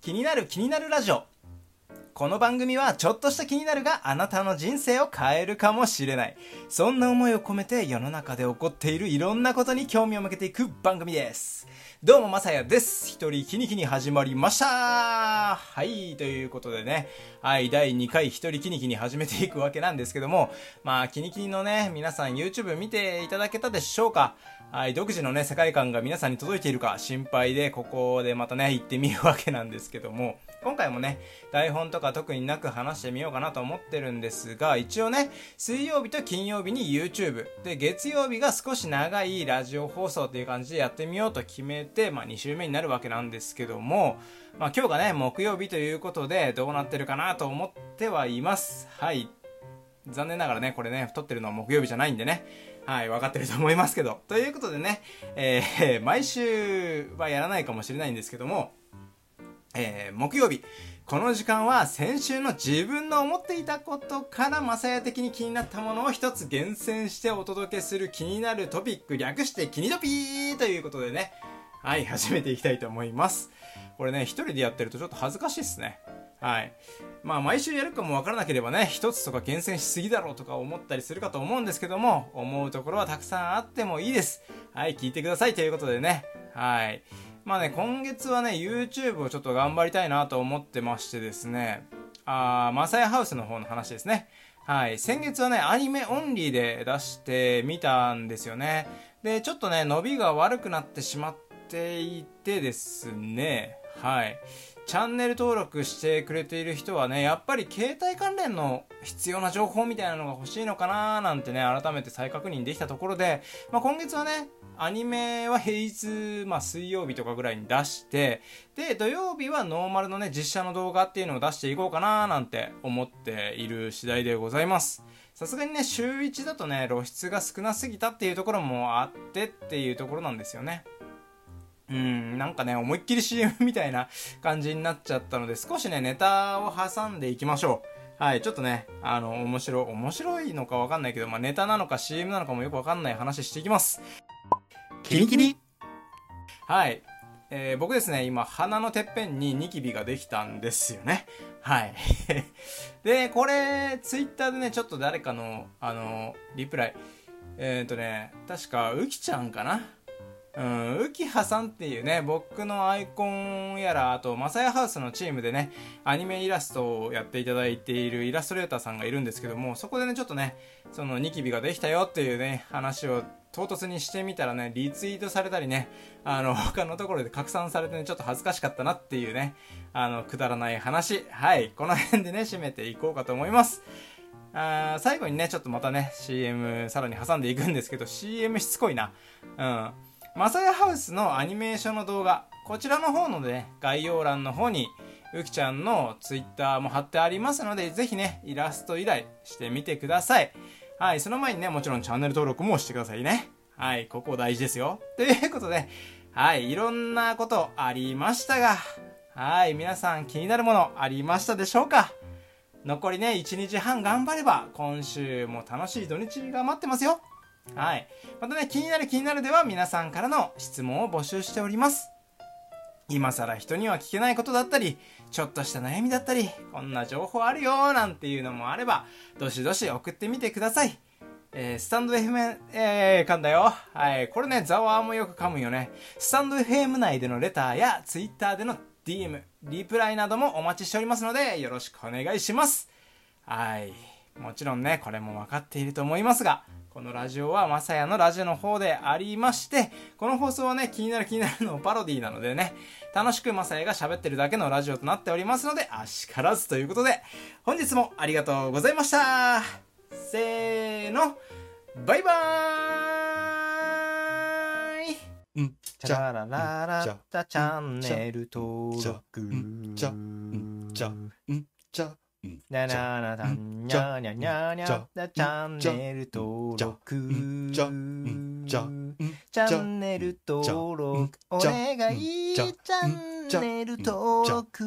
気になる気になるラジオ。この番組はちょっとした気になるがあなたの人生を変えるかもしれない。そんな思いを込めて世の中で起こっているいろんなことに興味を向けていく番組です。どうもまさやです。一人キニキニ始まりました。はいということでね。はい第2回一人キニキニ始めていくわけなんですけども。まあキニキニのね皆さん YouTube 見ていただけたでしょうか？はい、独自のね、世界観が皆さんに届いているか心配で、ここでまたね、行ってみるわけなんですけども、今回もね、台本とか特になく話してみようかなと思ってるんですが、一応ね、水曜日と金曜日に YouTube、で、月曜日が少し長いラジオ放送っていう感じでやってみようと決めて、まあ2週目になるわけなんですけども、まあ今日がね、木曜日ということで、どうなってるかなと思ってはいます。はい。残念ながらね、これね、撮ってるのは木曜日じゃないんでね、はい、分かってると思いますけど。ということでね、えー、毎週はやらないかもしれないんですけども、えー、木曜日、この時間は先週の自分の思っていたことからまさや的に気になったものを一つ厳選してお届けする気になるトピック略して気にトピーということでね、はい、始めていきたいと思います。これね、一人でやってるとちょっと恥ずかしいっすね。はい。まあ、毎週やるかもわからなければね、一つとか厳選しすぎだろうとか思ったりするかと思うんですけども、思うところはたくさんあってもいいです。はい、聞いてくださいということでね。はい。まあね、今月はね、YouTube をちょっと頑張りたいなと思ってましてですね、あー、マサヤハウスの方の話ですね。はい。先月はね、アニメオンリーで出してみたんですよね。で、ちょっとね、伸びが悪くなってしまっていてですね、はい。チャンネル登録してくれている人はね、やっぱり携帯関連の必要な情報みたいなのが欲しいのかななんてね、改めて再確認できたところで、まあ、今月はね、アニメは平日、まあ、水曜日とかぐらいに出して、で、土曜日はノーマルのね、実写の動画っていうのを出していこうかななんて思っている次第でございます。さすがにね、週1だとね、露出が少なすぎたっていうところもあってっていうところなんですよね。うん、なんかね、思いっきり CM みたいな感じになっちゃったので、少しね、ネタを挟んでいきましょう。はい、ちょっとね、あの、面白い、面白いのかわかんないけど、まあ、ネタなのか CM なのかもよくわかんない話していきます。キリキリ？はい。えー、僕ですね、今、鼻のてっぺんにニキビができたんですよね。はい。で、これ、ツイッターでね、ちょっと誰かの、あの、リプライ、えっ、ー、とね、確か、うきちゃんかな？うん、浮葉さんっていうね、僕のアイコンやら、あと、マサヤハウスのチームでね、アニメイラストをやっていただいているイラストレーターさんがいるんですけども、そこでね、ちょっとね、そのニキビができたよっていうね、話を唐突にしてみたらね、リツイートされたりね、あの、他のところで拡散されてね、ちょっと恥ずかしかったなっていうね、あの、くだらない話。はい、この辺でね、締めていこうかと思います。あ最後にね、ちょっとまたね、CM さらに挟んでいくんですけど、CM しつこいな。うん。マサヤハウスのアニメーションの動画、こちらの方のね、概要欄の方に、うきちゃんのツイッターも貼ってありますので、ぜひね、イラスト依頼してみてください。はい、その前にね、もちろんチャンネル登録もしてくださいね。はい、ここ大事ですよ。ということで、はい、いろんなことありましたが、はい、皆さん気になるものありましたでしょうか？残りね、1日半頑張れば、今週も楽しい土日が待ってますよ。はい。またね、気になる気になるでは皆さんからの質問を募集しております。今更人には聞けないことだったり、ちょっとした悩みだったり、こんな情報あるよなんていうのもあれば、どしどし送ってみてください。えー、スタンド FM、えー、噛んだよ。はい。これね、ザワーもよく噛むよね。スタンド FM 内でのレターや、ツイッターでの DM、リプライなどもお待ちしておりますので、よろしくお願いします。はい。もちろんね、これも分かっていると思いますが、このラジオはまさやのラジオの方でありまして、この放送はね、気になる気になるのパロディなのでね、楽しくまさやが喋ってるだけのラジオとなっておりますので、あしからずということで、本日もありがとうございました。せーの、バイバーイ。んチャラララッタチャンネル登録んちゃんちゃんちゃなななたんにゃにゃにゃにゃチャンネル登録チャンネル登録お願いチャンネル登録